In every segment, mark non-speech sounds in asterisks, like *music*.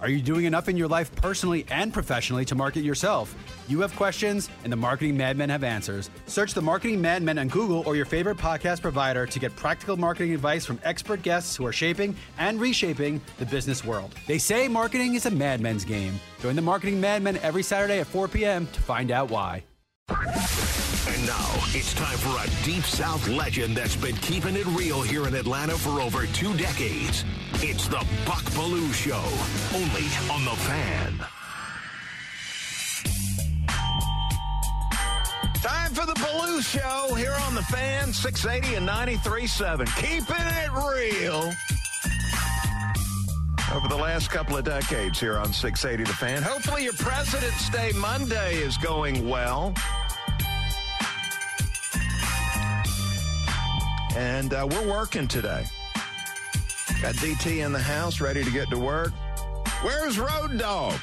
Are you doing enough in your life personally and professionally to market yourself? You have questions, and the Marketing Madmen have answers. Search the Marketing Madmen on Google or your favorite podcast provider to get practical marketing advice from expert guests who are shaping and reshaping the business world. They say marketing is a madmen's game. Join the Marketing Madmen every Saturday at 4 p.m. to find out why. Now it's time for a Deep South legend that's been keeping it real here in Atlanta for over two decades. It's the Buck Belue Show, only on The Fan. Time for the Belue Show here on The Fan, 680 and 93.7. Keeping it real. Over the last couple of decades here on 680 The Fan. Hopefully your President's Day Monday is going well. And uh, we're working today. Got DT in the house, ready to get to work. Where's Road Dog?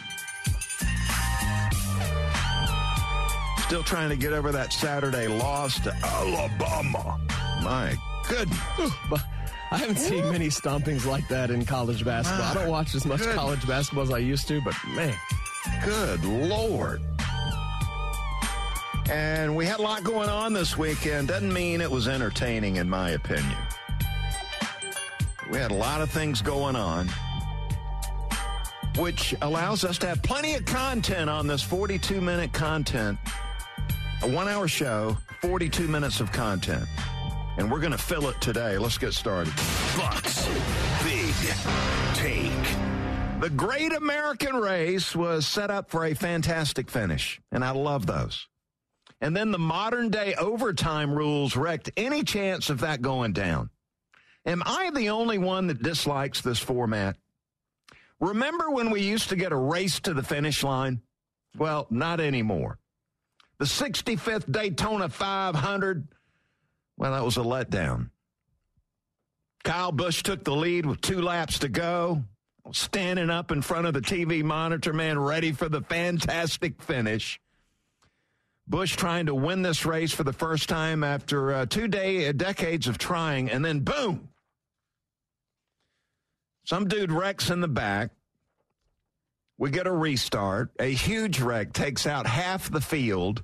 Still trying to get over that Saturday loss to Alabama. My goodness. I haven't seen many stompings like that in college basketball. I don't watch as much Goodness. college basketball as I used to, but man, Good Lord. And we had a lot going on this weekend. Doesn't mean it was entertaining, in my opinion. We had a lot of things going on, which allows us to have plenty of content on this 42 minute content. A one hour show, 42 minutes of content. And we're going to fill it today. Let's get started. Bucks Big Take. The Great American Race was set up for a fantastic finish, and I love those. And then the modern day overtime rules wrecked any chance of that going down. Am I the only one that dislikes this format? Remember when we used to get a race to the finish line? Well, not anymore. The 65th Daytona 500, well, that was a letdown. Kyle Busch took the lead with two laps to go, standing up in front of the TV monitor, man, ready for the fantastic finish. Busch trying to win this race for the first time after uh, two day, uh, decades of trying, and then boom. Some dude wrecks in the back. We get a restart. A huge wreck takes out half the field.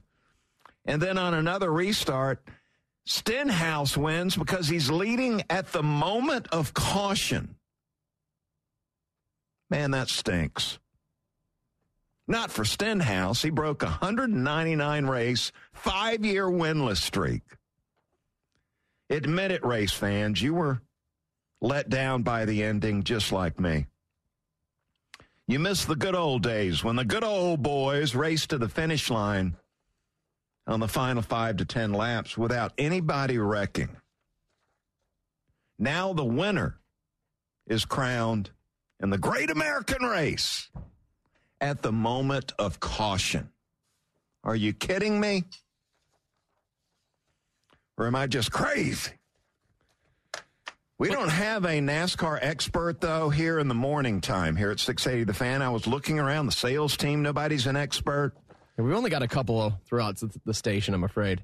And then on another restart, Stenhouse wins because he's leading at the moment of caution. Man, that stinks. Not for Stenhouse. He broke a 199 race, five year winless streak. Admit it, race fans. You were let down by the ending just like me. You miss the good old days when the good old boys raced to the finish line on the final five to 10 laps without anybody wrecking. Now the winner is crowned in the great American race at the moment of caution. Are you kidding me? Or am I just crazy? We don't have a NASCAR expert, though, here in the morning time here at 680 The Fan. I was looking around the sales team. Nobody's an expert. We've only got a couple throughout the station, I'm afraid.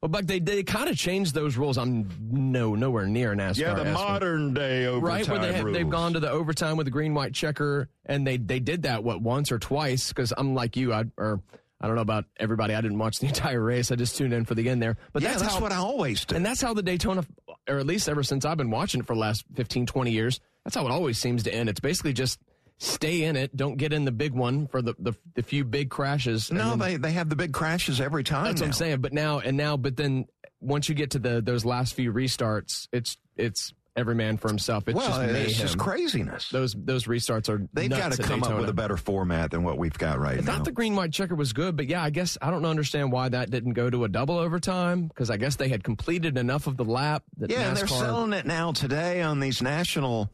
Well, Buck, they, they kind of changed those rules. I'm no nowhere near NASCAR. Yeah, the modern day overtime right where they have, rules. they've gone to the overtime with the green white checker, and they they did that what once or twice. Because I'm like you, I or I don't know about everybody. I didn't watch the *laughs* entire race. I just tuned in for the end there. But yeah, that's, that's, how, what I always do. and that's how the Daytona, or at least ever since I've been watching it for the last 15, 20 years, that's how it always seems to end. It's basically just stay in it, don't get in the big one for the the, the few big crashes. no, then- they, they have the big crashes every time. that's what I'm saying. But now and now, but then once you get to the those last few restarts, it's it's every man for himself. It's well, just mayhem. it's just craziness. Those those restarts are They've got to come up with a better format than what we've got right I now. thought the green white checker was good, but yeah, I guess I don't understand why that didn't go to a double overtime because I guess they had completed enough of the lap that yeah, and they're selling it now today on these national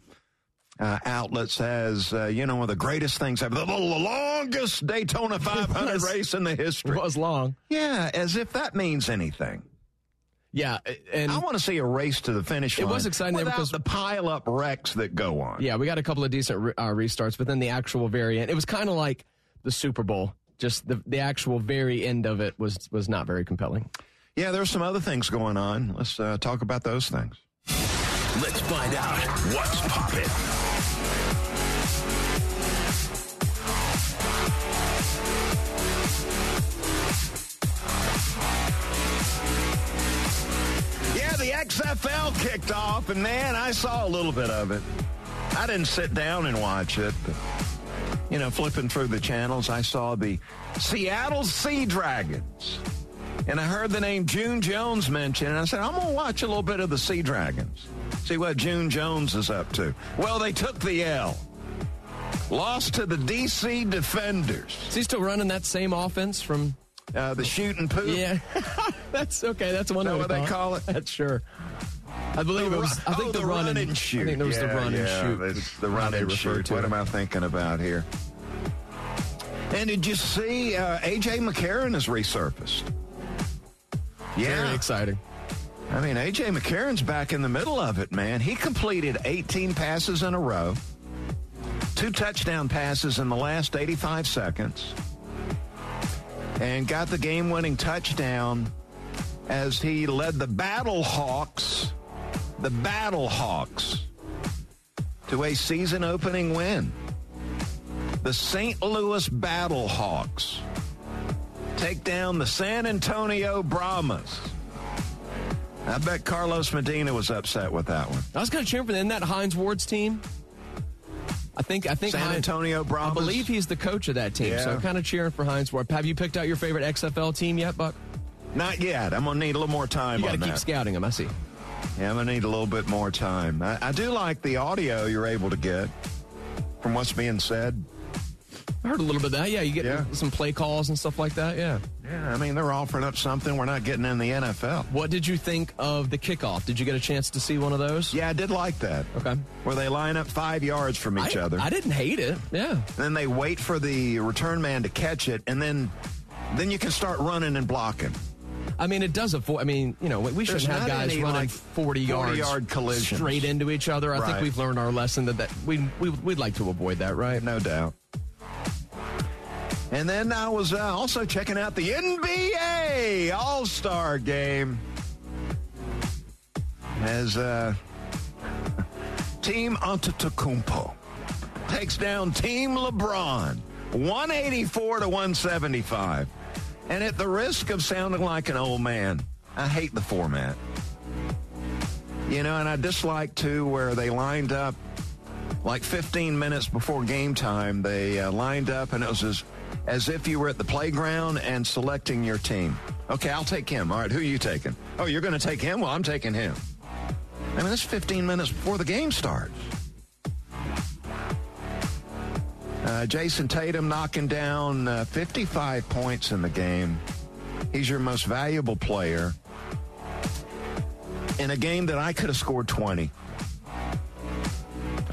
uh, outlets as uh, you know one of the greatest things ever, the, the longest Daytona *laughs* 500 was. race in the history. was long. Yeah, as if that means anything. Yeah, and I want to see a race to the finish It was exciting there without because- the pile up wrecks that go on. yeah, we got a couple of decent re- uh, restarts, but then the actual variant, it was kind of like the Super Bowl. just the the actual very end of it was was not very compelling. Yeah, there's some other things going on. Let's uh, talk about those things. Let's find out what's poppin'. XFL kicked off, and man, I saw a little bit of it. I didn't sit down and watch it, but, you know, flipping through the channels, I saw the Seattle Sea Dragons. And I heard the name June Jones mentioned, and I said, I'm going to watch a little bit of the Sea Dragons, see what June Jones is up to. Well, they took the L. Lost to the D.C. Defenders. Is he still running that same offense from? Uh, the shooting poop. Yeah, *laughs* that's okay. That's one Is that what they call it? That's sure. I believe The it was. I think oh, the, the run, run and, and shoot. I think it was the Yeah, and shoot. It's the run and shoot. What it. am I thinking about here? And did you see uh, AJ McCarron has resurfaced? Yeah, Very exciting. I mean AJ McCarron's back in the middle of it, man. He completed 18 passes in a row, two touchdown passes in the last 85 seconds, and got the game-winning touchdown as he led the Battle Hawks, the Battle Hawks, to a season-opening win. The St. Louis Battle Hawks take down the San Antonio Brahmas. I bet Carlos Medina was upset with that one. I was kind of cheering for them. That Hines Ward's team? I think. I think San Antonio I believe he's the coach of that team. So Yeah. I'm kind of cheering for Hines Ward. Have you picked out your favorite XFL team yet, Buck? Not yet. I'm gonna need a little more time You got on to keep that. scouting them. I see. Yeah, I'm gonna need a little bit more time. I, I do like the audio you're able to get from what's being said. I heard a little bit of that. Yeah, you get Yeah. some play calls and stuff like that. Yeah. Yeah, I mean they're offering up something we're not getting in the NFL. What did you think of the kickoff? Did you get a chance to see one of those? Yeah, I did like that. Okay. Where they line up five yards from each I, other. I didn't hate it. Yeah. then they wait for the return man to catch it, and then then you can start running and blocking. I mean, it does avoid. I mean, you know, we There's shouldn't have guys running like, 40 yards 40-yard collisions. straight into each other. I think we've learned our lesson that, that we, we we'd like to avoid that, right? No doubt. And then I was uh, also checking out the NBA All Star game as uh, *laughs* Team Antetokounmpo takes down Team LeBron, 184 to 175. And at the risk of sounding like an old man, I hate the format. You know, and I dislike too where they lined up like 15 minutes before game time, they uh, lined up and it was as, as if you were at the playground and selecting your team. Okay, I'll take him. All right, who are you taking? Oh, you're going to take him? Well, I'm taking him. I mean, that's 15 minutes before the game starts. Uh, Jayson Tatum knocking down uh, 55 points in the game. He's your most valuable player in a game that I could have scored 20.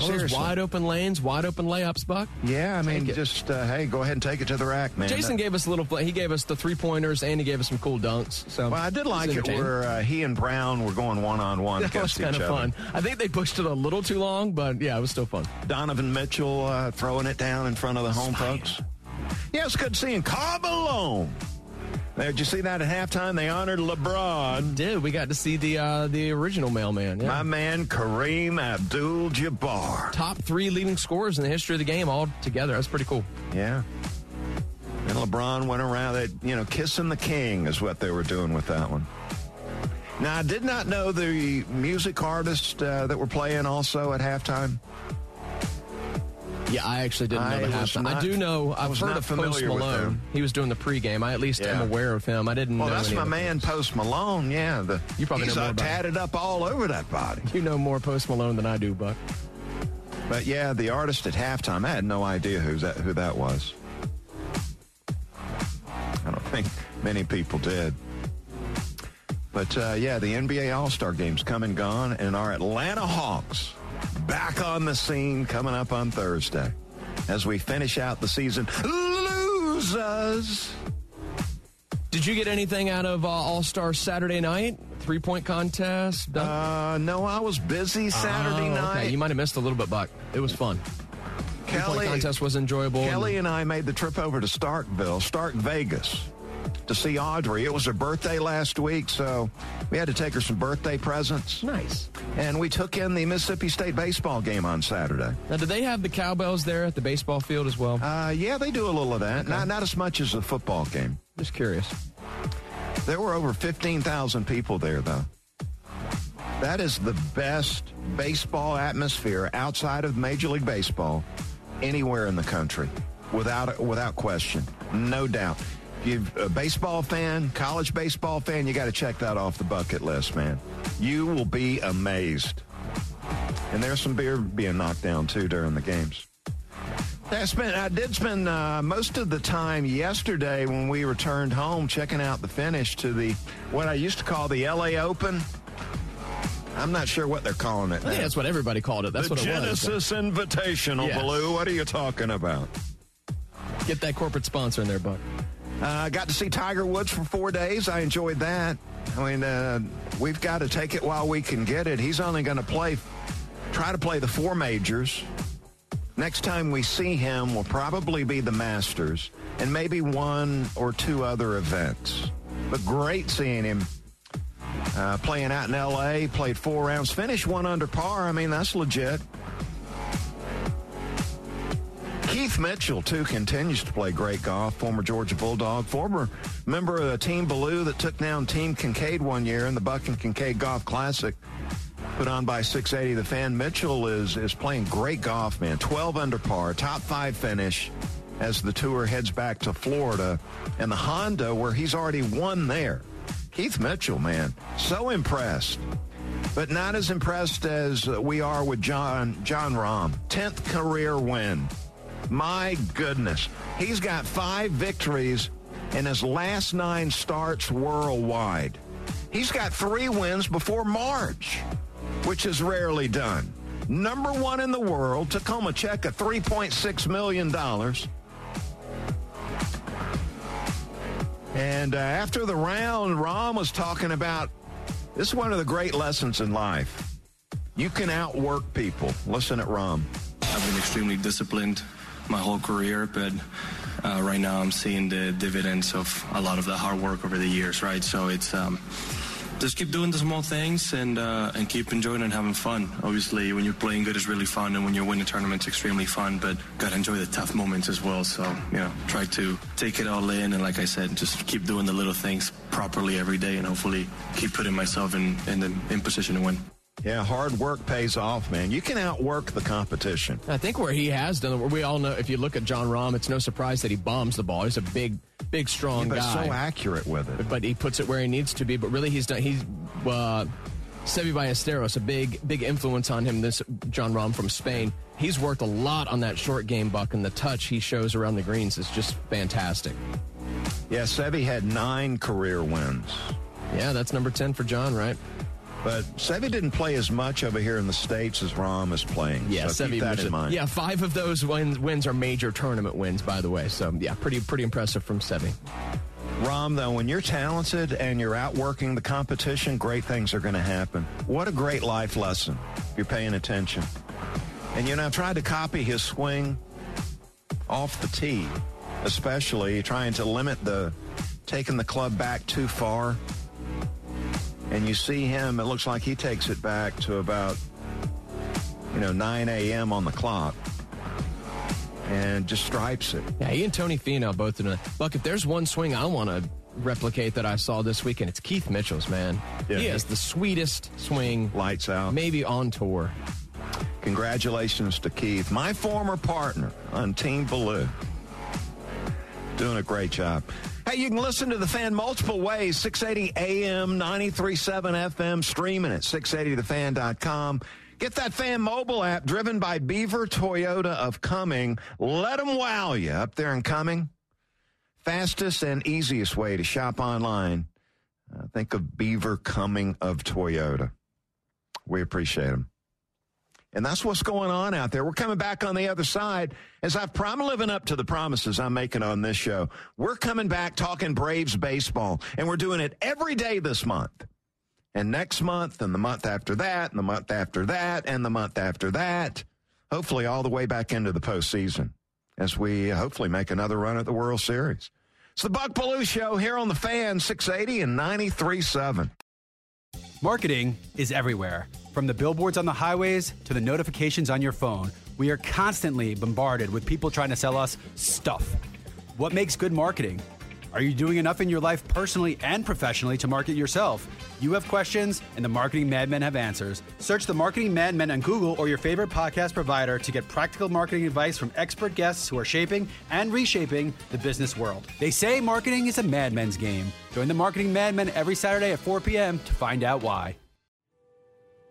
All those wide open lanes, wide open layups, Buck. Yeah, I mean, just uh, hey, go ahead and take it to the rack, man. Jayson gave us a little. Play. He gave us the three pointers and he gave us some cool dunks. So well, I did like it where uh, he and Brown were going one on one That was against kind of fun. I think they pushed it a little too long, but yeah, it was still fun. Donovan Mitchell uh, throwing it down in front of the home folks. Yeah, it's good seeing Karl Malone. There, did you see that at halftime? They honored LeBron. Dude, we got to see the uh, the original mailman. Yeah. My man Kareem Abdul-Jabbar. Top three leading scorers in the history of the game all together. That's pretty cool. Yeah. And LeBron went around it, you know, kissing the king is what they were doing with that one. Now, I did not know the music artists uh, that were playing also at halftime. Yeah, I actually didn't know I the was halftime. I do know. I've heard of Post Malone. He was doing the pregame. I at least am aware of him. I didn't Well, know. that's any my man, Post Malone. Yeah, the, You probably he's know more uh, tatted up all over that body. You know more Post Malone than I do, Buck. But yeah, the artist at halftime, I had no idea who that who that was. I don't think many people did. But uh, yeah, the NBA All Star Game's come and gone, and our Atlanta Hawks back on the scene coming up on Thursday as we finish out the season. Losers. Did you get anything out of uh, All Star Saturday night? Three point contest? Uh, no, I was busy Saturday Oh, night. Okay. You might have missed a little bit, Buck. It was fun. Kelly contest was enjoyable. Kelly and I made the trip over to Starkville, Stark Vegas, to see Audrey. It was her birthday last week, so we had to take her some birthday presents. Nice. And we took in the Mississippi State baseball game on Saturday. Now, do they have the cowbells there at the baseball field as well? Uh, yeah, they do a little of that. Okay. Not not as much as the football game. Just curious. There were over 15,000 people there, though. That is the best baseball atmosphere outside of Major League Baseball anywhere in the country, without without question, no doubt. You're a baseball fan, college baseball fan, you got to check that off the bucket list, man. You will be amazed. And there's some beer being knocked down too during the games. I spent, I did spend uh, most of the time yesterday when we returned home checking out the finish to the what I used to call the LA Open. I'm not sure what they're calling it. I think that's what everybody called it. That's the what it Genesis was. Invitational, yes. Blue. What are you talking about? Get that corporate sponsor in there, Buck. I uh, got to see Tiger Woods for four days. I enjoyed that. I mean, uh, we've got to take it while we can get it. He's only going to play, try to play the four majors. Next time we see him will probably be the Masters and maybe one or two other events. But great seeing him uh, playing out in L.A., played four rounds, finished one under par. I mean, that's legit. Keith Mitchell, too, continues to play great golf. Former Georgia Bulldog, former member of Team Belue that took down Team Kincaid one year in the Buck and Kincaid Golf Classic, put on by 680 The Fan. Mitchell is, is playing great golf, man. 12 under par, top five finish as the tour heads back to Florida. And the Honda, where he's already won there. Keith Mitchell, man, so impressed. But not as impressed as we are with Jon Jon Rahm. 10th career win. My goodness. He's got five victories in his last nine starts worldwide. He's got three wins before March, which is rarely done. Number one in the world, Tacoma check of $3.6 million. And uh, after the round, Rahm was talking about this is one of the great lessons in life. You can outwork people. Listen at Rahm. I've been extremely disciplined my whole career, but uh, right now I'm seeing the dividends of a lot of the hard work over the years, right? So it's. Um, just keep doing the small things and uh, and keep enjoying and having fun. Obviously, when you're playing good, it's really fun, and when you're winning tournaments, extremely fun. But gotta enjoy the tough moments as well. So you know, try to take it all in, and like I said, just keep doing the little things properly every day, and hopefully keep putting myself in in, the, in position to win. Yeah, hard work pays off, man. You can outwork the competition. I think where he has done, it, we all know, if you look at Jon Rahm, it's no surprise that he bombs the ball. He's a big, big, strong yeah, but guy. so accurate with it. But he puts it where he needs to be. But really, he's done. He's uh, Seve Ballesteros, a big, big influence on him. This Jon Rahm from Spain. He's worked a lot on that short game, Buck, and the touch he shows around the greens is just fantastic. Yeah, Seve had nine career wins. Yeah, that's number ten for Jon, right? But Seve didn't play as much over here in the States as Rahm is playing. Yeah, so Seve that in mind. Yeah, five of those wins, wins are major tournament wins, by the way. So, yeah, pretty pretty impressive from Seve. Rahm, though, when you're talented and you're outworking the competition, great things are going to happen. What a great life lesson if you're paying attention. And, you know, I've tried to copy his swing off the tee, especially trying to limit the taking the club back too far and you see him, it looks like he takes it back to about, you know, 9 a.m. on the clock and just stripes it. Yeah, he and Tony Finau both doing it. Look, if there's one swing I want to replicate that I saw this weekend, it's Keith Mitchell's, man. Yeah. He has the sweetest swing. Lights out. Maybe on tour. Congratulations to Keith, my former partner on Team Belue. Doing a great job. Hey, you can listen to the fan multiple ways 680 AM, 937 FM, streaming at 680thefan.com. Get that fan mobile app driven by Beaver Toyota of Cumming. Let them wow you up there in Cumming. Fastest and easiest way to shop online. Uh, think of Beaver Cumming of Toyota. We appreciate them. And that's what's going on out there. We're coming back on the other side. As I've promised, living up to the promises I'm making on this show, we're coming back talking Braves baseball, and we're doing it every day this month. And next month, and the month after that, and the month after that, and the month after that. hopefully all the way back into the postseason as we uh, hopefully make another run at the World Series. It's the Buck Belue Show here on the Fan 680 and 93.7. Marketing is everywhere. From the billboards on the highways to the notifications on your phone, we are constantly bombarded with people trying to sell us stuff. What makes good marketing? Are you doing enough in your life personally and professionally to market yourself? You have questions, and the Marketing Madmen have answers. Search the Marketing Madmen on Google or your favorite podcast provider to get practical marketing advice from expert guests who are shaping and reshaping the business world. They say marketing is a madman's game. Join the Marketing Madmen every Saturday at 4 p.m. to find out why.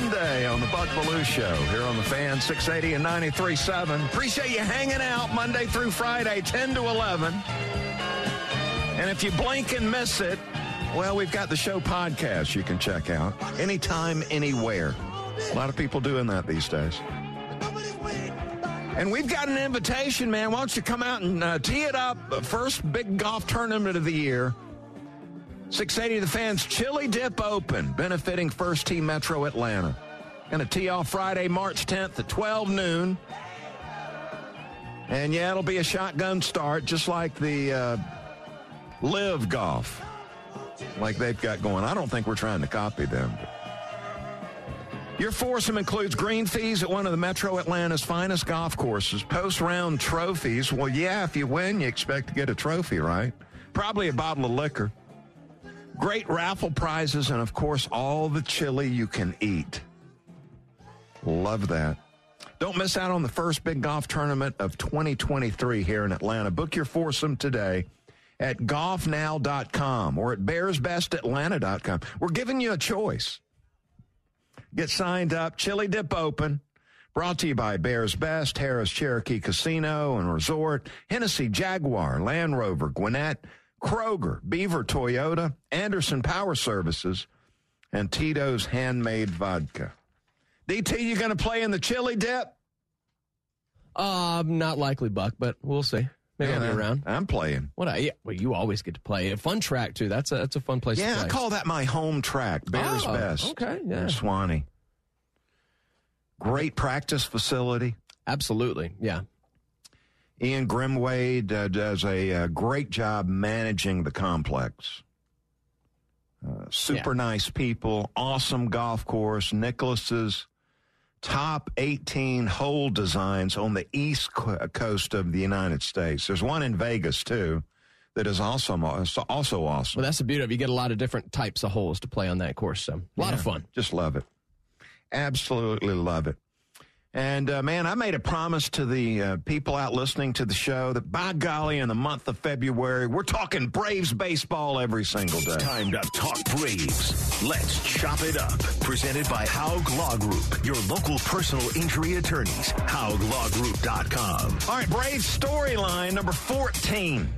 Monday on the Buck Belue Show here on the Fan 680 and 93.7. Appreciate you hanging out Monday through Friday, 10 to 11. And if you blink and miss it, well, we've got the show podcast you can check out anytime, anywhere. A lot of people doing that these days. And we've got an invitation, man. Why don't you come out and uh, tee it up? First big golf tournament of the year. 680 The Fans Chili Dip Open, benefiting First Team Metro Atlanta. Going to tee off Friday, March 10th at 12 noon. And yeah, it'll be a shotgun start, just like the uh, Live Golf, like they've got going. I don't think we're trying to copy them. Your foursome includes green fees at one of the Metro Atlanta's finest golf courses, post round trophies. Well, yeah, if you win, you expect to get a trophy, right? Probably a bottle of liquor. Great raffle prizes, and of course, all the chili you can eat. Love that. Don't miss out on the first big golf tournament of 2023 here in Atlanta. Book your foursome today at golfnow.com or at bearsbestatlanta.com. We're giving you a choice. Get signed up. Chili Dip Open. Brought to you by Bears Best, Harrah's Cherokee Casino and Resort, Hennessy Jaguar, Land Rover, Gwinnett, Kroger, Beaver Toyota, Anderson Power Services, and Tito's Handmade Vodka. DT, you going to play in the chili dip? Um, not likely, Buck, but we'll see. Maybe I'll be around. I'm playing. What? I, yeah, well, you always get to play a fun track too. That's a that's a fun place Yeah, I call that my home track, Bears Oh, Best. okay, yeah. Suwanee. Great practice facility. Absolutely, yeah. Ian Grimwade uh, does a uh, great job managing the complex. Uh, super Yeah. nice people, awesome golf course. Nicklaus's top 18 hole designs on the east co- coast of the United States. There's one in Vegas too that is also also awesome. Well, that's the beauty of it. You get a lot of different types of holes to play on that course. So a lot of fun. Just love it. Absolutely love it. And uh, man, I made a promise to the uh, people out listening to the show that by golly, in the month of February, we're talking Braves baseball every single day. Time to talk Braves. Let's chop it up. Presented by Haug Law Group, your local personal injury attorneys. HaugLawGroup.com. All right, Braves storyline number 14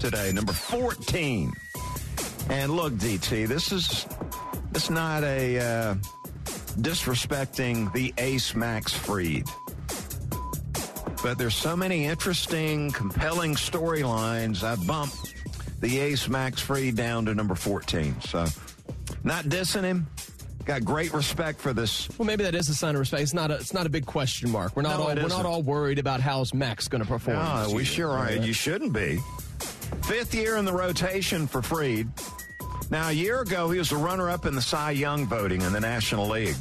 today. Number 14. And look, DT, this is it's not a uh, disrespecting the ace Max Fried. But there's so many interesting, compelling storylines. I bumped the ace Max Fried down to number 14. So, not dissing him. Got great respect for this Well, maybe that is a sign of respect. It's not a it's not a big question mark. We're not No, all we're not all worried about how's Max going to perform. No, we year. sure are. You shouldn't be. Fifth year in the rotation for Fried. Now, a year ago, he was a runner up in the Cy Young voting in the National League.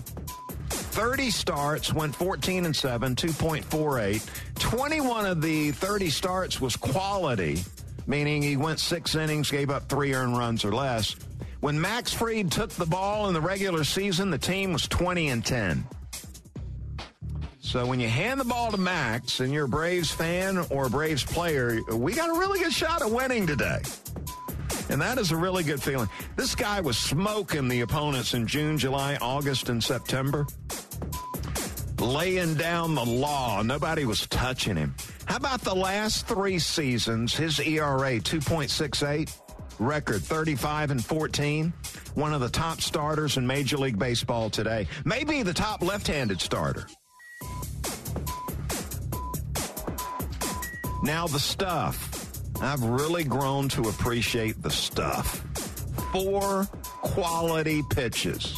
30 starts, went 14 and 7, 2.48. 21 of the 30 starts was quality, meaning he went six innings, gave up three earned runs or less. When Max Fried took the ball in the regular season, the team was 20 and 10. So when you hand the ball to Max and you're a Braves fan or a Braves player, we got a really good shot at winning today. And that is a really good feeling. This guy was smoking the opponents in June, July, August, and September. Laying down the law. Nobody was touching him. How about the last three seasons? His ERA 2.68, record 35 and 14. One of the top starters in Major League Baseball today. Maybe the top left handed starter. Now, the stuff. I've really grown to appreciate the stuff. Four quality pitches.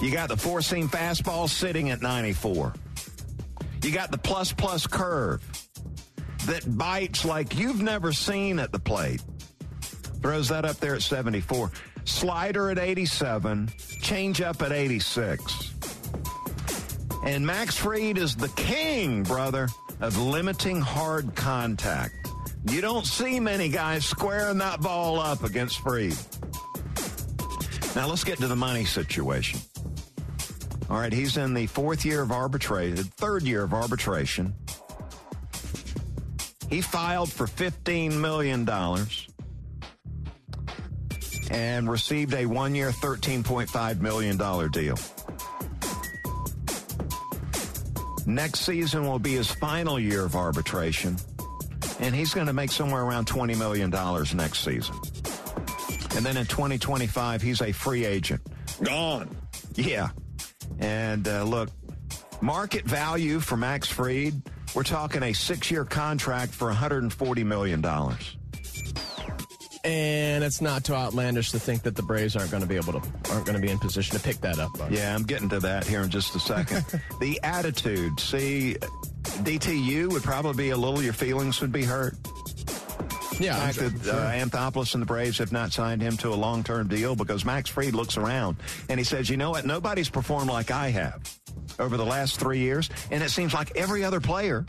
You got the four seam fastball sitting at 94. You got the plus plus curve that bites like you've never seen at the plate. Throws that up there at 74. Slider at 87. Change up at 86. And Max Fried is the king, brother, of limiting hard contact. You don't see many guys squaring that ball up against Fried. Now let's get to the money situation. All right, he's in the fourth year of arbitration, third year of arbitration. He filed for $15 million and received a one year, $13.5 million deal. Next season will be his final year of arbitration, and he's going to make somewhere around $20 million next season. And then in 2025, he's a free agent. Gone. Yeah. And uh, look, market value for Max Fried, we're talking a six year contract for $140 million. And it's not too outlandish to think that the Braves aren't going to be able to aren't going to be in position to pick that up. Buck. Yeah, I'm getting to that here in just a second. *laughs* the attitude. See, DTU would probably be a little. Your feelings would be hurt. Yeah, The fact sure- that sure. uh, Anthopoulos and the Braves have not signed him to a long-term deal because Max Fried looks around and he says, "You know what? Nobody's performed like I have over the last three years, and it seems like every other player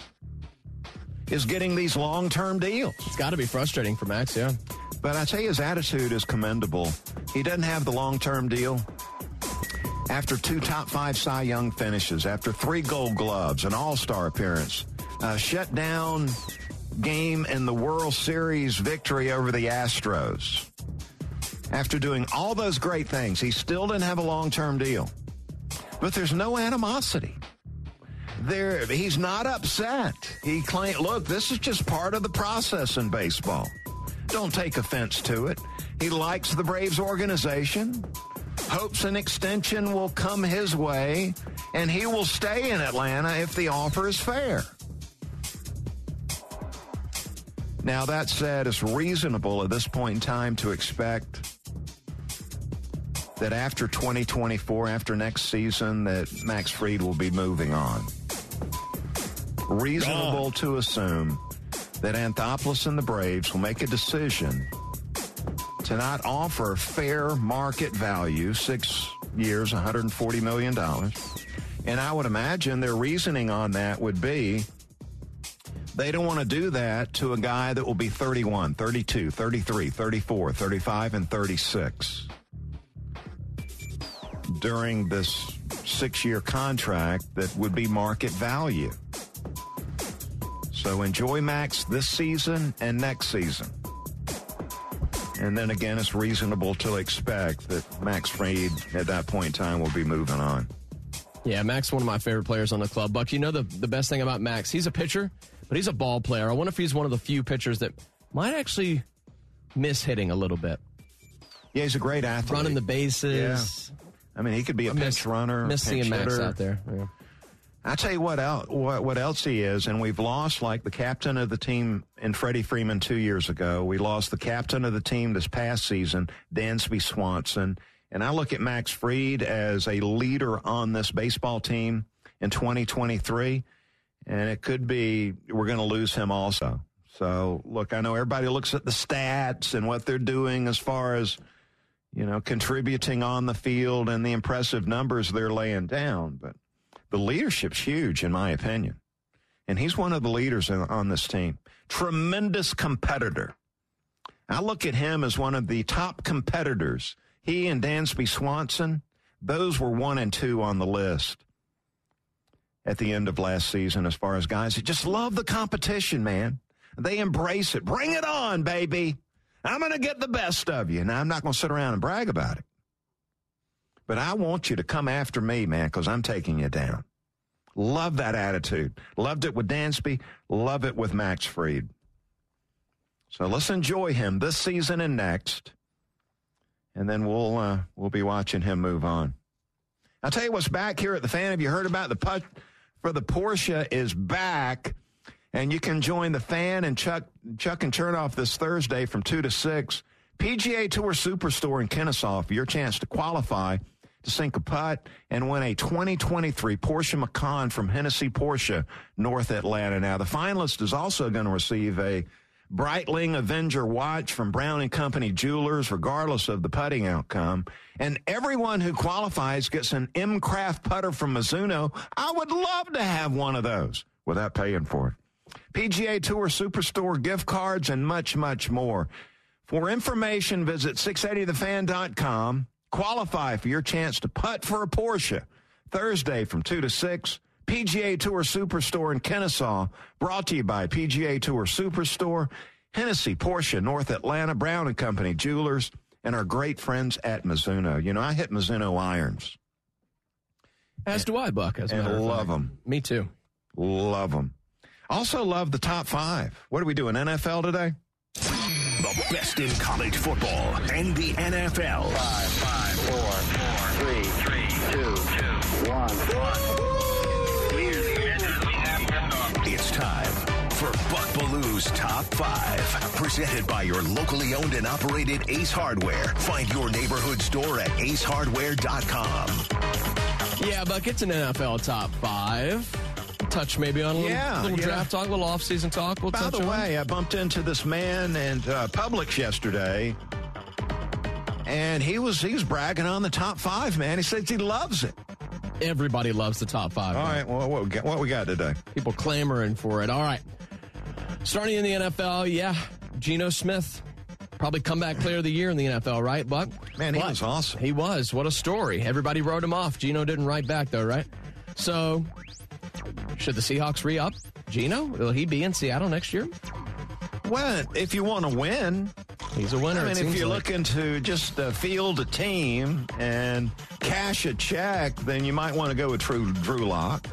is getting these long-term deals." it's got to be frustrating for Max. Yeah. But I you, his attitude is commendable. He doesn't have the long-term deal. After two top five Cy Young finishes, after three Gold Gloves, an All-Star appearance, a shut down game in the World Series victory over the Astros. After doing all those great things, he still didn't have a long-term deal. But there's no animosity. There, he's not upset. He claimed, look, this is just part of the process in baseball. Don't take offense to it. He likes the Braves organization, hopes an extension will come his way, and he will stay in Atlanta if the offer is fair. Now, that said, it's reasonable at this point in time to expect that after 2024, after next season, that Max Fried will be moving on. Reasonable to assume that Anthopoulos and the Braves will make a decision to not offer fair market value, six years, $140 million. And I would imagine their reasoning on that would be they don't want to do that to a guy that will be 31, 32, 33, 34, 35, and 36 during this six year contract that would be market value. So enjoy Max this season and next season. And then again, it's reasonable to expect that Max Fried at that point in time will be moving on. Yeah, Max, one of my favorite players on the club. Buck, you know the, the best thing about Max? He's a pitcher, but he's a ball player. I wonder if he's one of the few pitchers that might actually miss hitting a little bit. Yeah, he's a great athlete. Running the bases. I mean, he could be a miss- pinch runner. Miss pinch seeing Max hitter. out there. Yeah. I tell you what, el what, what else he is, and we've lost like the captain of the team in Freddie Freeman two years ago. We lost the captain of the team this past season, Dansby Swanson. And I look at Max Fried as a leader on this baseball team in 2023, and it could be we're going to lose him also. So, look, I know everybody looks at the stats and what they're doing as far as, you know, contributing on the field and the impressive numbers they're laying down, but the leadership's huge, in my opinion. And he's one of the leaders on this team. Tremendous competitor. I look at him as one of the top competitors. He and Dansby Swanson, those were one and two on the list at the end of last season as far as guys that just love the competition, man. They embrace it. Bring it on, baby. I'm going to get the best of you. Now, I'm not going to sit around and brag about it. But I want you to come after me, man, because I'm taking you down. Love that attitude. Loved it with Dansby. Love it with Max Fried. So let's enjoy him this season and next, and then we'll uh, we'll be watching him move on. I'll tell you what's back here at the fan. Have you heard about the putt for the Porsche is back, and you can join the fan and Chuck Chuck and Chernoff this Thursday from two to six. PGA Tour Superstore in Kennesaw for your chance to qualify to sink a putt and win a 2023 Porsche Macan from Hennessy Porsche, North Atlanta. Now, the finalist is also going to receive a Breitling Avenger watch from Brown and Company Jewelers, regardless of the putting outcome. And everyone who qualifies gets an M Craft putter from Mizuno. I would love to have one of those without paying for it. PGA Tour Superstore gift cards and much, much more. For information, visit 680thefan.com. Qualify for your chance to putt for a Porsche Thursday from 2 to 6. PGA Tour Superstore in Kennesaw, brought to you by PGA Tour Superstore, Hennessy, Porsche, North Atlanta, Brown and Company Jewelers, and our great friends at Mizuno. You know, I hit Mizuno irons. As do I, Buck. As And matter love them. Me too. Love them. Also love the top five. What are we doing, NFL today? The best in college football and the NFL. Five, five, one. It's time for Buck Belue's Top 5. Presented by your locally owned and operated Ace Hardware. Find your neighborhood store at acehardware.com. Yeah, Buck, it's an NFL top five. Touch maybe on a little, Yeah, little yeah. draft talk, a little off-season talk. We'll By touch the on. way, I bumped into this man in uh, Publix yesterday, and he was he was bragging on the top five. Man, he says he loves it. Everybody loves the top five. All right, well, what we got, what we got today? People clamoring for it. All right. Starting in the NFL, yeah, Geno Smith. Probably comeback player of the year in the NFL, right, Buck? Man, he But was awesome. He was. What a story. Everybody wrote him off. Geno didn't write back, though, right? So, should the Seahawks re up Geno? Will he be in Seattle next year? Well, if you want to win, He's a winner. I mean, if you're like. looking to just uh, field a team and cash a check, then you might want to go with Drew, Drew Lock.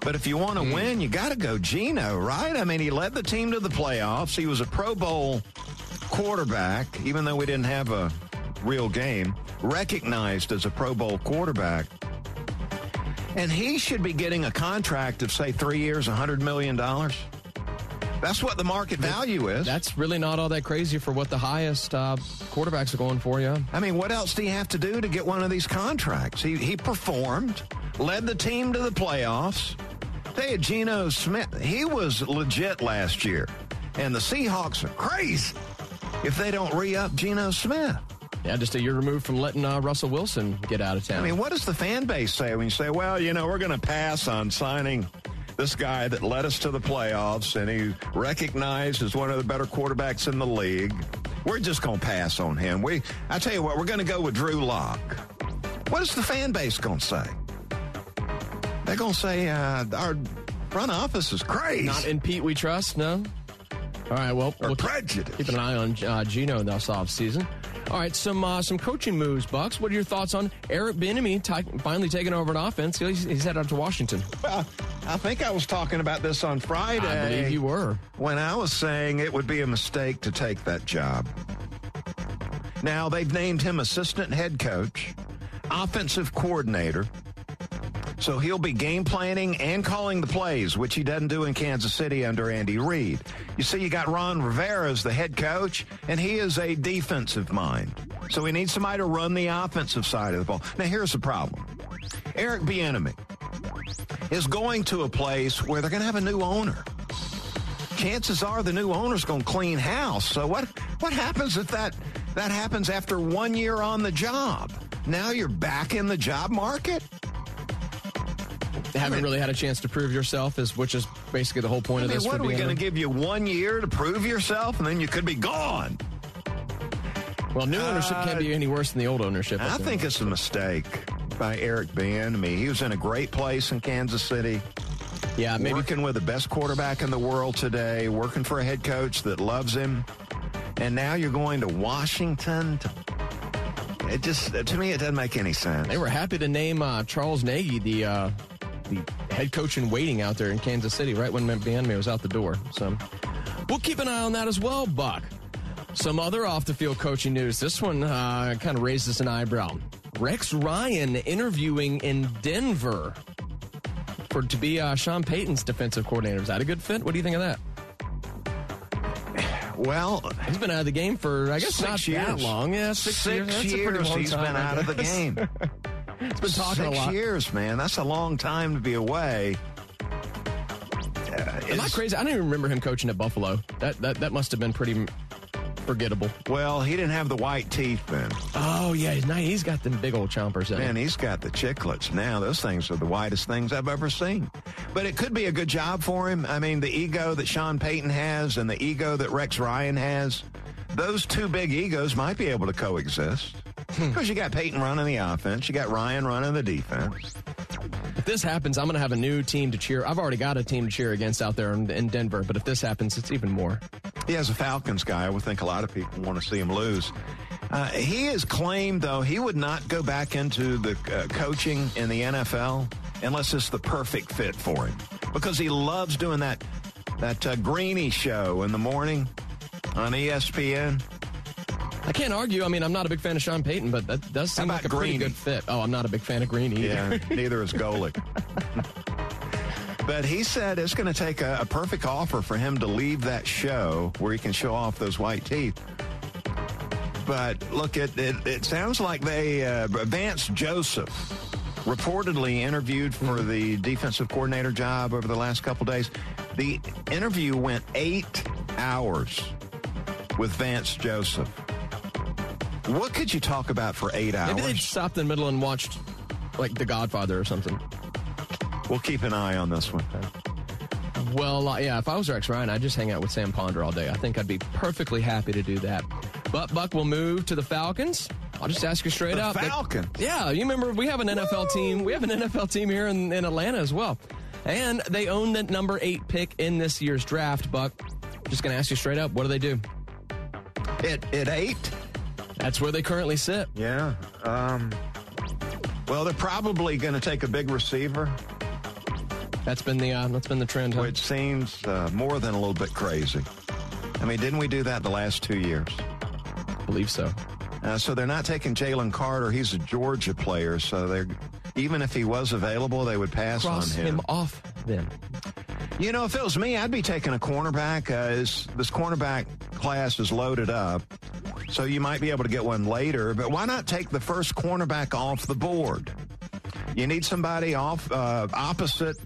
But if you want to win, you got to go Geno, right? I mean, he led the team to the playoffs. He was a Pro Bowl quarterback, even though we didn't have a real game, recognized as a Pro Bowl quarterback. And he should be getting a contract of, say, three years, $100 million. That's what the market value is. That's really not all that crazy for what the highest uh, quarterbacks are going for, yeah. I mean, what else do you have to do to get one of these contracts? He, he performed, led the team to the playoffs. They had Geno Smith. He was legit last year. And the Seahawks are crazy if they don't re up Geno Smith. Yeah, just a year removed from letting uh, Russell Wilson get out of town. I mean, what does the fan base say when you say, well, you know, we're going to pass on signing this guy that led us to the playoffs and he recognized as one of the better quarterbacks in the league? We're just going to pass on him. We, I tell you what, we're going to go with Drew Lock. What is the fan base going to say? They're going to say uh, our front office is crazy. Not in Pete we trust, no? All right, well, we'll keep, prejudice. keep an eye on uh, Geno this offseason. All right, some uh, some coaching moves, Bucks. What are your thoughts on Eric Bieniemy ti- finally taking over an offense? He's, he's headed up to Washington. *laughs* Well, I think I was talking about this on Friday. I believe you were. when I was saying it would be a mistake to take that job. Now, they've named him assistant head coach, offensive coordinator. So he'll be game planning and calling the plays, which he doesn't do in Kansas City under Andy Reid. You see, you got Ron Rivera as the head coach, and he is a defensive mind. So we need somebody to run the offensive side of the ball. Now, here's the problem Eric Bieniemy is going to a place where they're going to have a new owner chances are the new owner's going to clean house. So what what happens if that that happens after one year on the job? Now you're back in the job market. They haven't really had a chance to prove yourself, is which is basically the whole point I of this. what are we going to give you one year to prove yourself, and then you could be gone? Well, new ownership can't be uh, any worse than the old ownership. I think it's a mistake. By Eric Bieniemy. He was in a great place in Kansas City. Yeah, maybe working with the best quarterback in the world today, working for a head coach that loves him, and now you're going to Washington. To, it just to me, it doesn't make any sense. they were happy to name uh, Charles Nagy the uh, the head coach in waiting out there in Kansas City right when Bieniemy was out the door. So we'll keep an eye on that as well, Buck. Some other off the field coaching news. This one uh, kind of raises an eyebrow. Rex Ryan interviewing in Denver for to be uh, Sean Payton's defensive coordinator. Is that a good fit? What do you think of that? Well, He's been out of the game for I guess Six not years. that long. Yeah, six, years. That's a pretty long he's time, been out of the game. *laughs* He's been talking Six a lot. years, man. That's a long time to be away. Uh, Am I crazy? I don't even remember him coaching at Buffalo. That that that must have been pretty forgettable. Well, he didn't have the white teeth then. Oh yeah, he's got them big old chompers. in Man, he's got the chiclets now. Those things are the whitest things I've ever seen. But it could be a good job for him. I mean, the ego that Sean Payton has and the ego that Rex Ryan has, those two big egos might be able to coexist. Hmm. Because you got Payton running the offense, you got Ryan running the defense. This happens, I'm going to have a new team to cheer. I've already got a team to cheer against out there in, in Denver. But if this happens, it's even more. He has a Falcons guy. I would think a lot of people want to see him lose. Uh, he has claimed, though, he would not go back into the uh, coaching in the NFL unless it's the perfect fit for him because he loves doing that that uh, Greeny show in the morning on ESPN. I can't argue. I mean, I'm not a big fan of Sean Payton, but that does seem like a about pretty good fit. Oh, I'm not a big fan of Green either. Yeah, neither is Golic. *laughs* but he said it's going to take a, a perfect offer for him to leave that show where he can show off those white teeth. But look, it, it, it sounds like they, uh, Vance Joseph reportedly interviewed for the defensive coordinator job over the last couple days. The interview went eight hours with Vance Joseph. What could you talk about for eight hours? Maybe they stopped in the middle and watched like The Godfather or something. We'll keep an eye on this one. Well, uh, yeah, if I was Rex Ryan, I'd just hang out with Sam Ponder all day. I think I'd be perfectly happy to do that. But Buck will move to the Falcons. I'll just ask you straight The up. Falcons? yeah, you remember we have an NFL team. We have an NFL team here in, in Atlanta as well. And they own the number eight pick in this year's draft, Buck. Just going to ask you straight up, what do they do? At, at eight? That's where they currently sit. Yeah. Um, well, they're probably going to take a big receiver, That's been the uh, that's been the trend. Huh? which seems uh, more than a little bit crazy. I mean, didn't we do that the last two years? I believe so. Uh, so they're not taking Jalen Carter. He's a Georgia player, so they're even if he was available, they would pass Cross on him. him off then. You know, if it was me, I'd be taking a cornerback. Uh, is- this cornerback class is loaded up, so you might be able to get one later. But why not take the first cornerback off the board? You need somebody off uh, opposite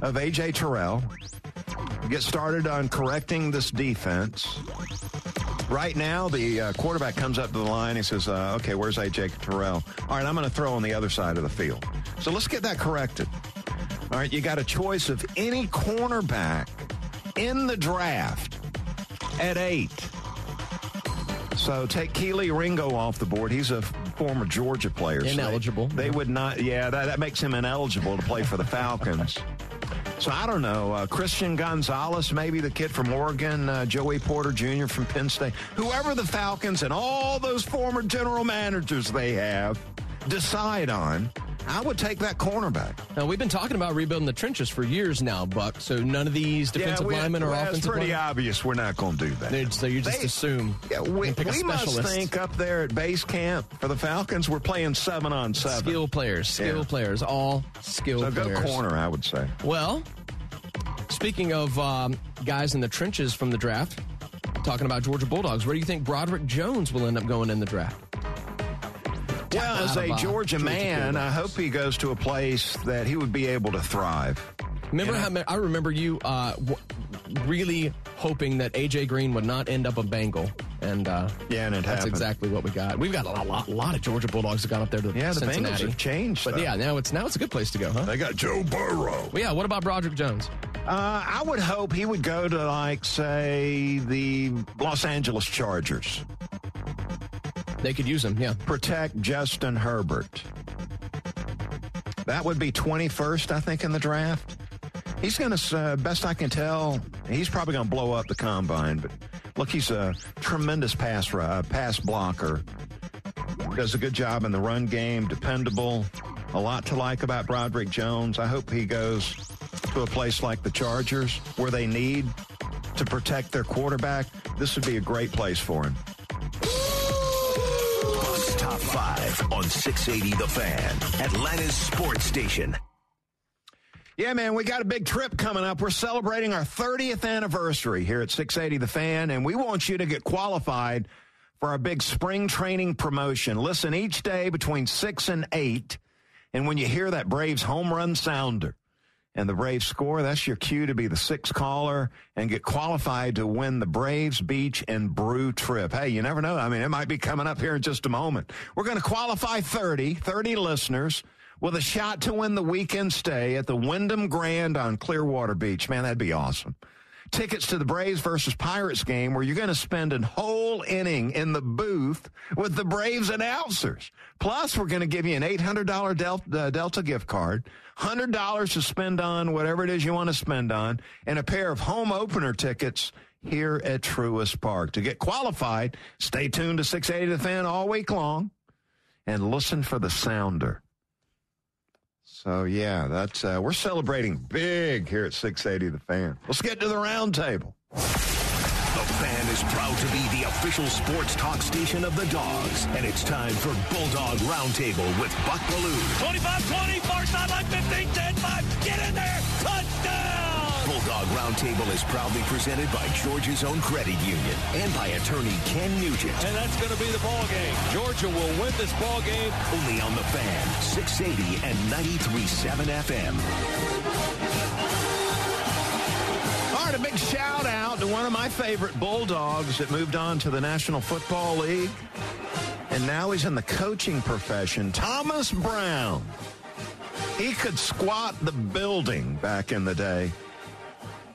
of AJ Terrell. Get started on correcting this defense. Right now, the uh, quarterback comes up to the line. He says, uh, "Okay, where's AJ Terrell? All right, I'm going to throw on the other side of the field. So let's get that corrected. All right, you got a choice of any cornerback in the draft at eight. So take Kelee Ringo off the board. He's a former Georgia player. so they- Ineligible. They, would not. Yeah, that, that makes him ineligible to play for the Falcons. So I don't know. Uh, Christian Gonzalez, maybe the kid from Oregon, uh, Joey Porter Jr. from Penn State. Whoever the Falcons and all those former general managers they have decide on, I would take that cornerback. Now we've been talking about rebuilding the trenches for years now, Buck. So none of these defensive we- linemen or well, offensive It's pretty linemen. obvious we're not going to do that. They're So you just They- assume. Yeah, we, and pick a we must think up there at base camp for the Falcons, we're playing seven on seven. Skill players, skill Yeah. players, all skill so go players. corner, I would say. Well, speaking of um, guys in the trenches from the draft, talking about Georgia Bulldogs, where do you think Broderick Jones will end up going in the draft? Well, as a Georgia Georgia man, I hope he goes to a place that he would be able to thrive. Remember Yeah. how I remember you uh, w- really hoping that AJ Green would not end up a Bengal, and uh, Yeah, and it that's happened. exactly what we got. We've got a lot, lot, lot of Georgia Bulldogs that got up there to Yeah, the Bengals Cincinnati. have changed, but though. yeah, now it's now it's a good place to go, huh? They got Joe Burrow. Well, yeah. What about Broderick Jones? Uh, I would hope he would go to, like, say, the Los Angeles Chargers. They could use him. Yeah. Protect Justin Herbert. That would be 21st, I think, in the draft. He's going to, uh, best I can tell, he's probably going to blow up the combine. But look, he's a tremendous pass uh, pass blocker. Does a good job in the run game, dependable. A lot to like about Broderick Jones. I hope he goes to a place like the Chargers where they need to protect their quarterback. This would be a great place for him. Bucks Top 5 on 680 The Fan, Atlanta's sports station. Yeah, man, we got a big trip coming up. We're celebrating our 30th anniversary here at 680 The Fan, and we want you to get qualified for our big spring training promotion. Listen each day between 6 and 8, and when you hear that Braves home run sounder and the Braves score, that's your cue to be the sixth caller and get qualified to win the Braves Beach and Brew trip. Hey, you never know. I mean, it might be coming up here in just a moment. We're going to qualify 30, 30 listeners with a shot to win the weekend stay at the Wyndham Grand on Clearwater Beach. Man, that'd be awesome. Tickets to the Braves versus Pirates game where you're going to spend a whole inning in the booth with the Braves announcers. Plus, we're going to give you an $800 Delta, uh, Delta gift card, $100 to spend on whatever it is you want to spend on, and a pair of home opener tickets here at Truist Park. To get qualified, stay tuned to 680 The Fan all week long and listen for the sounder. So yeah, that's uh, we're celebrating big here at 680 The Fan. Let's get to the round table. The Fan is proud to be the official sports talk station of the Dogs, and it's time for Bulldog Roundtable with Buck Belue. 25-20, far sideline 15, Roundtable is proudly presented by Georgia's own credit union and by attorney Ken Nugent. And that's going to be the ball game. Georgia will win this ball game. Only on the Fan, 680 and 93.7 FM. All right, a big shout out to one of my favorite Bulldogs that moved on to the National Football League. And now he's in the coaching profession, Thomas Brown. He could squat the building back in the day.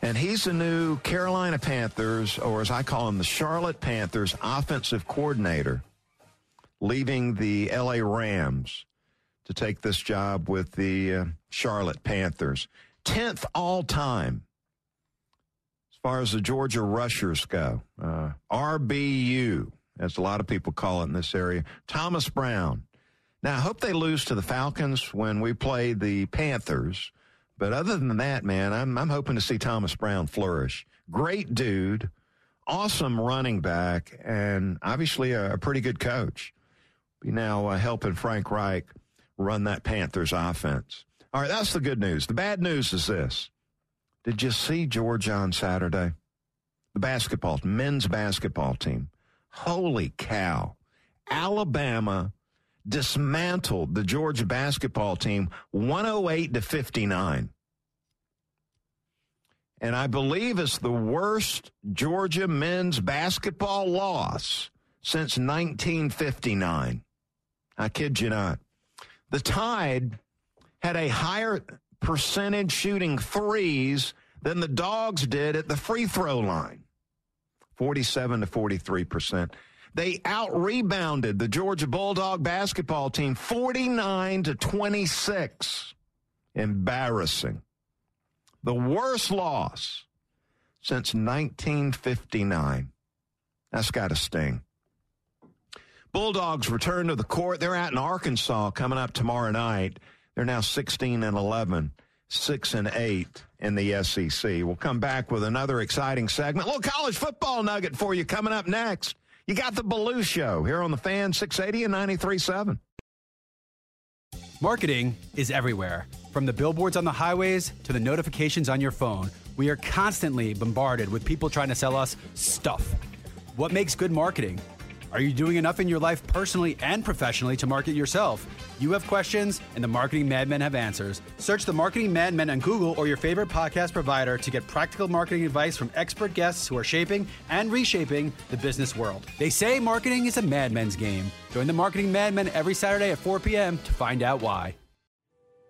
And he's the new Carolina Panthers, or as I call him, the Charlotte Panthers offensive coordinator, leaving the LA Rams to take this job with the uh, Charlotte Panthers. 10th all time as far as the Georgia rushers go. Uh, RBU, as a lot of people call it in this area. Thomas Brown. Now, I hope they lose to the Falcons when we play the Panthers. But other than that, man, I'm, I'm hoping to see Thomas Brown flourish. Great dude, awesome running back, and obviously a, a pretty good coach. Be now uh, helping Frank Reich run that Panthers offense. All right, that's the good news. The bad news is this. Did you see Georgia on Saturday? The basketball, men's basketball team. Holy cow. Alabama dismantled the Georgia basketball team 108 to 59. And I believe it's the worst Georgia men's basketball loss since 1959. I kid you not. The Tide had a higher percentage shooting threes than the Dogs did at the free throw line 47 to 43 percent. They out rebounded the Georgia Bulldog basketball team 49 to 26. Embarrassing. The worst loss since 1959. That's got to sting. Bulldogs return to the court. They're out in Arkansas coming up tomorrow night. They're now 16 and 11, 6 and 8 in the SEC. We'll come back with another exciting segment. A little college football nugget for you coming up next. You got the Belue Show here on the Fan 680 and 93.7. Marketing is everywhere. From the billboards on the highways to the notifications on your phone, we are constantly bombarded with people trying to sell us stuff. What makes good marketing? Are you doing enough in your life personally and professionally to market yourself? You have questions, and the Marketing Madmen have answers. Search the Marketing Madmen on Google or your favorite podcast provider to get practical marketing advice from expert guests who are shaping and reshaping the business world. They say marketing is a madman's game. Join the Marketing Madmen every Saturday at 4 p.m. to find out why.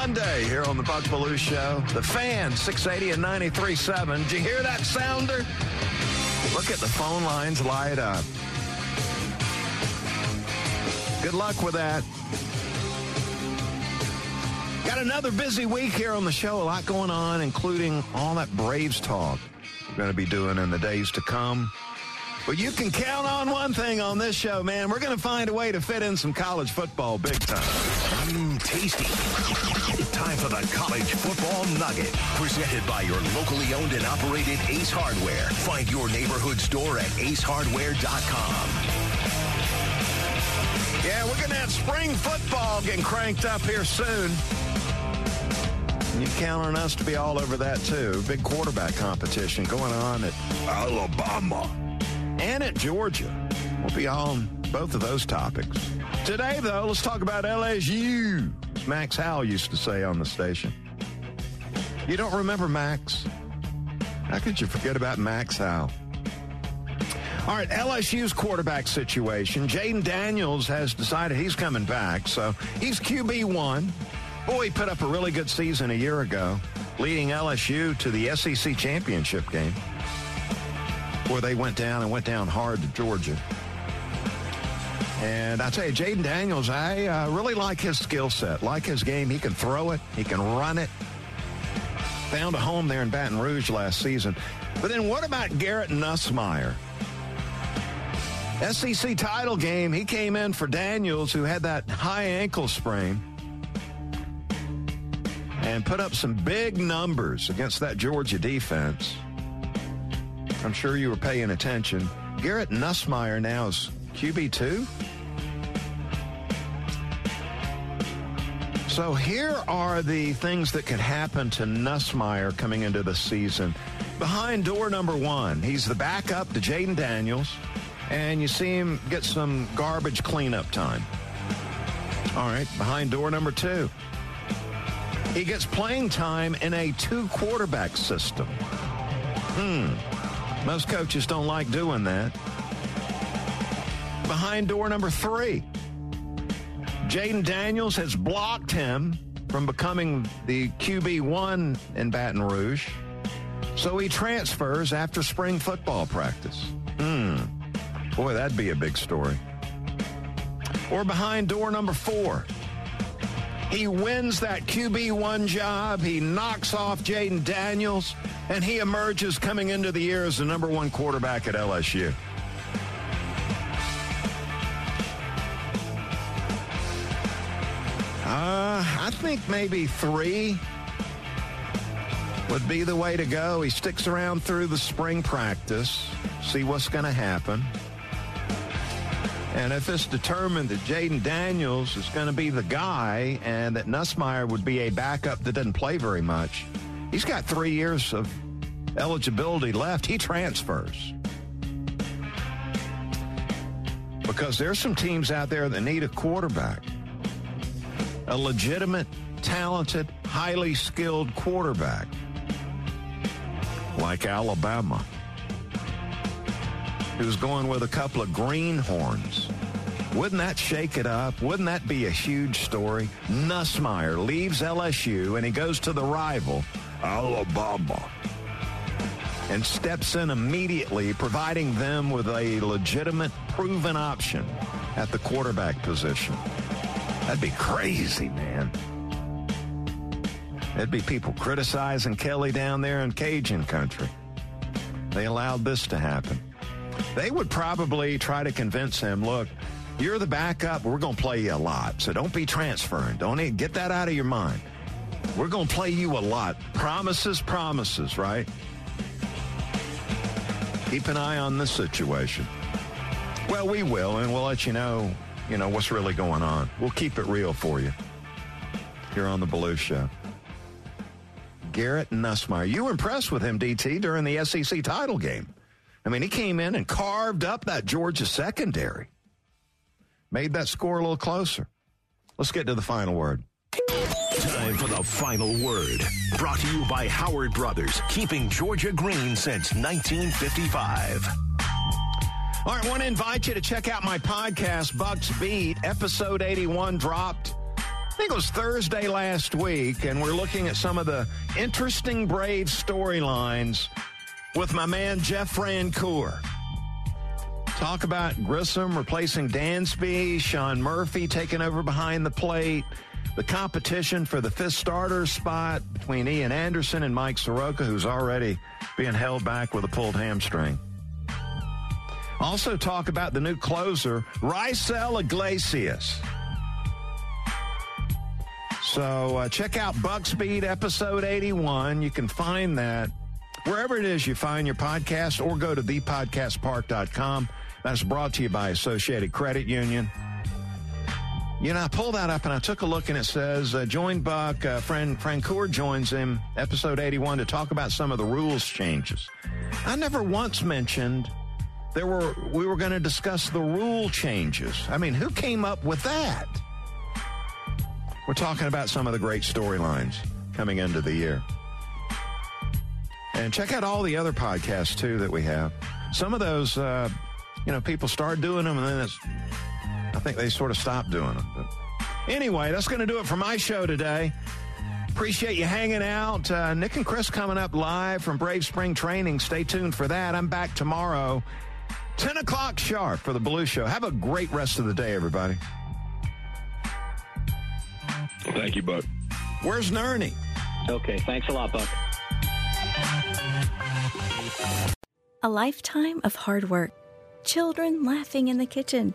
Monday here on the Buck Belue Show. The fan, 680 and 93.7. Did you hear that sounder? Look at the phone lines light up. Good luck with that. Got another busy week here on the show. A lot going on, including all that Braves talk we're going to be doing in the days to come. But you can count on one thing on this show, man. We're going to find a way to fit in some college football big time. Mmm, tasty. Time for the college football nugget. Presented by your locally owned and operated Ace Hardware. Find your neighborhood store at acehardware.com. Yeah, we're going to have spring football getting cranked up here soon. You count on us to be all over that, too. Big quarterback competition going on at Alabama at Georgia. We'll be on both of those topics. Today, though, let's talk about LSU. as Max Howell used to say on the station. You don't remember Max? How could you forget about Max Howell? All right, LSU's quarterback situation. Jayden Daniels has decided he's coming back, so he's QB1. Boy, he put up a really good season a year ago, leading LSU to the SEC championship game, where they went down and went down hard to Georgia. And I tell you, Jayden Daniels, I uh, really like his skill set, like his game. He can throw it, he can run it. Found a home there in Baton Rouge last season. But then what about Garrett Nussmeier? SEC title game, he came in for Daniels, who had that high ankle sprain, and put up some big numbers against that Georgia defense. I'm sure you were paying attention. Garrett Nussmeier now is QB2. So here are the things that could happen to Nussmeier coming into the season. Behind door number one, he's the backup to Jayden Daniels and you see him get some garbage cleanup time. All right, behind door number two. He gets playing time in a two quarterback system. Hmm. Most coaches don't like doing that. Behind door number three. Jayden Daniels has blocked him from becoming the QB1 in Baton Rouge. So he transfers after spring football practice. Hmm. Boy, that'd be a big story. Or behind door number four. He wins that QB1 job. He knocks off Jayden Daniels, and he emerges coming into the year as the number one quarterback at LSU. Uh, I think maybe three would be the way to go. He sticks around through the spring practice, see what's going to happen. And if it's determined that Jayden Daniels is going to be the guy and that Nussmeier would be a backup that doesn't play very much, he's got three years of eligibility left. He transfers. Because there's some teams out there that need a quarterback, a legitimate, talented, highly skilled quarterback like Alabama who's going with a couple of greenhorns. Wouldn't that shake it up? Wouldn't that be a huge story? Nussmeier leaves LSU and he goes to the rival, Alabama, and steps in immediately, providing them with a legitimate, proven option at the quarterback position. That'd be crazy, man. There'd be people criticizing Kelly down there in Cajun country. They allowed this to happen they would probably try to convince him, look, you're the backup. We're going to play you a lot. So don't be transferring. Don't get that out of your mind. We're going to play you a lot. Promises, promises, right? Keep an eye on this situation. Well, we will, and we'll let you know, you know, what's really going on. We'll keep it real for you here on the Belue Show. Garrett Nussmeier. You were impressed with him, DT, during the SEC title game. I mean, he came in and carved up that Georgia secondary, made that score a little closer. Let's get to the final word. Time for the final word. Brought to you by Howard Brothers, keeping Georgia green since 1955. All right, I want to invite you to check out my podcast, Bucks Beat. Episode 81 dropped, I think it was Thursday last week, and we're looking at some of the interesting Brave storylines with my man, Jeff Francoeur. Talk about Grissom replacing Dansby, Sean Murphy taking over behind the plate, the competition for the fifth starter spot between Ian Anderson and Mike Soroka, who's already being held back with a pulled hamstring. Also, talk about the new closer, Raisel Iglesias. So, uh, check out Bucks Beat episode 81. You can find that wherever it is you find your podcast or go to thepodcastpark.com. That's brought to you by Associated Credit Union. You know, I pulled that up and I took a look and it says, uh, join Buck, uh, friend Francoeur joins him, episode 81, to talk about some of the rules changes. I never once mentioned there were, we were going to discuss the rule changes. I mean, who came up with that? We're talking about some of the great storylines coming into the year. And check out all the other podcasts too that we have. Some of those, uh, you know, people start doing them and then it's, I think they sort of stopped doing them. But anyway, that's going to do it for my show today. Appreciate you hanging out. Uh, Nick and Chris coming up live from Brave Spring Training. Stay tuned for that. I'm back tomorrow, 10 o'clock sharp for the Belue Show. Have a great rest of the day, everybody. Thank you, Buck. Where's Nerney? Okay, thanks a lot, Buck. A lifetime of hard work, children laughing in the kitchen,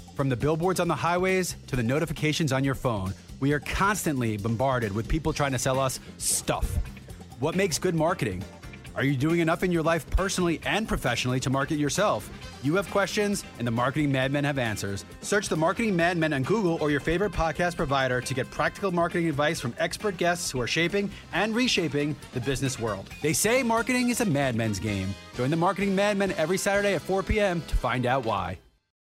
From the billboards on the highways to the notifications on your phone, we are constantly bombarded with people trying to sell us stuff. What makes good marketing? Are you doing enough in your life personally and professionally to market yourself? You have questions, and the Marketing Madmen have answers. Search the Marketing Madmen on Google or your favorite podcast provider to get practical marketing advice from expert guests who are shaping and reshaping the business world. They say marketing is a madmen's game. Join the Marketing Madmen every Saturday at 4 p.m. to find out why.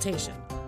consultation.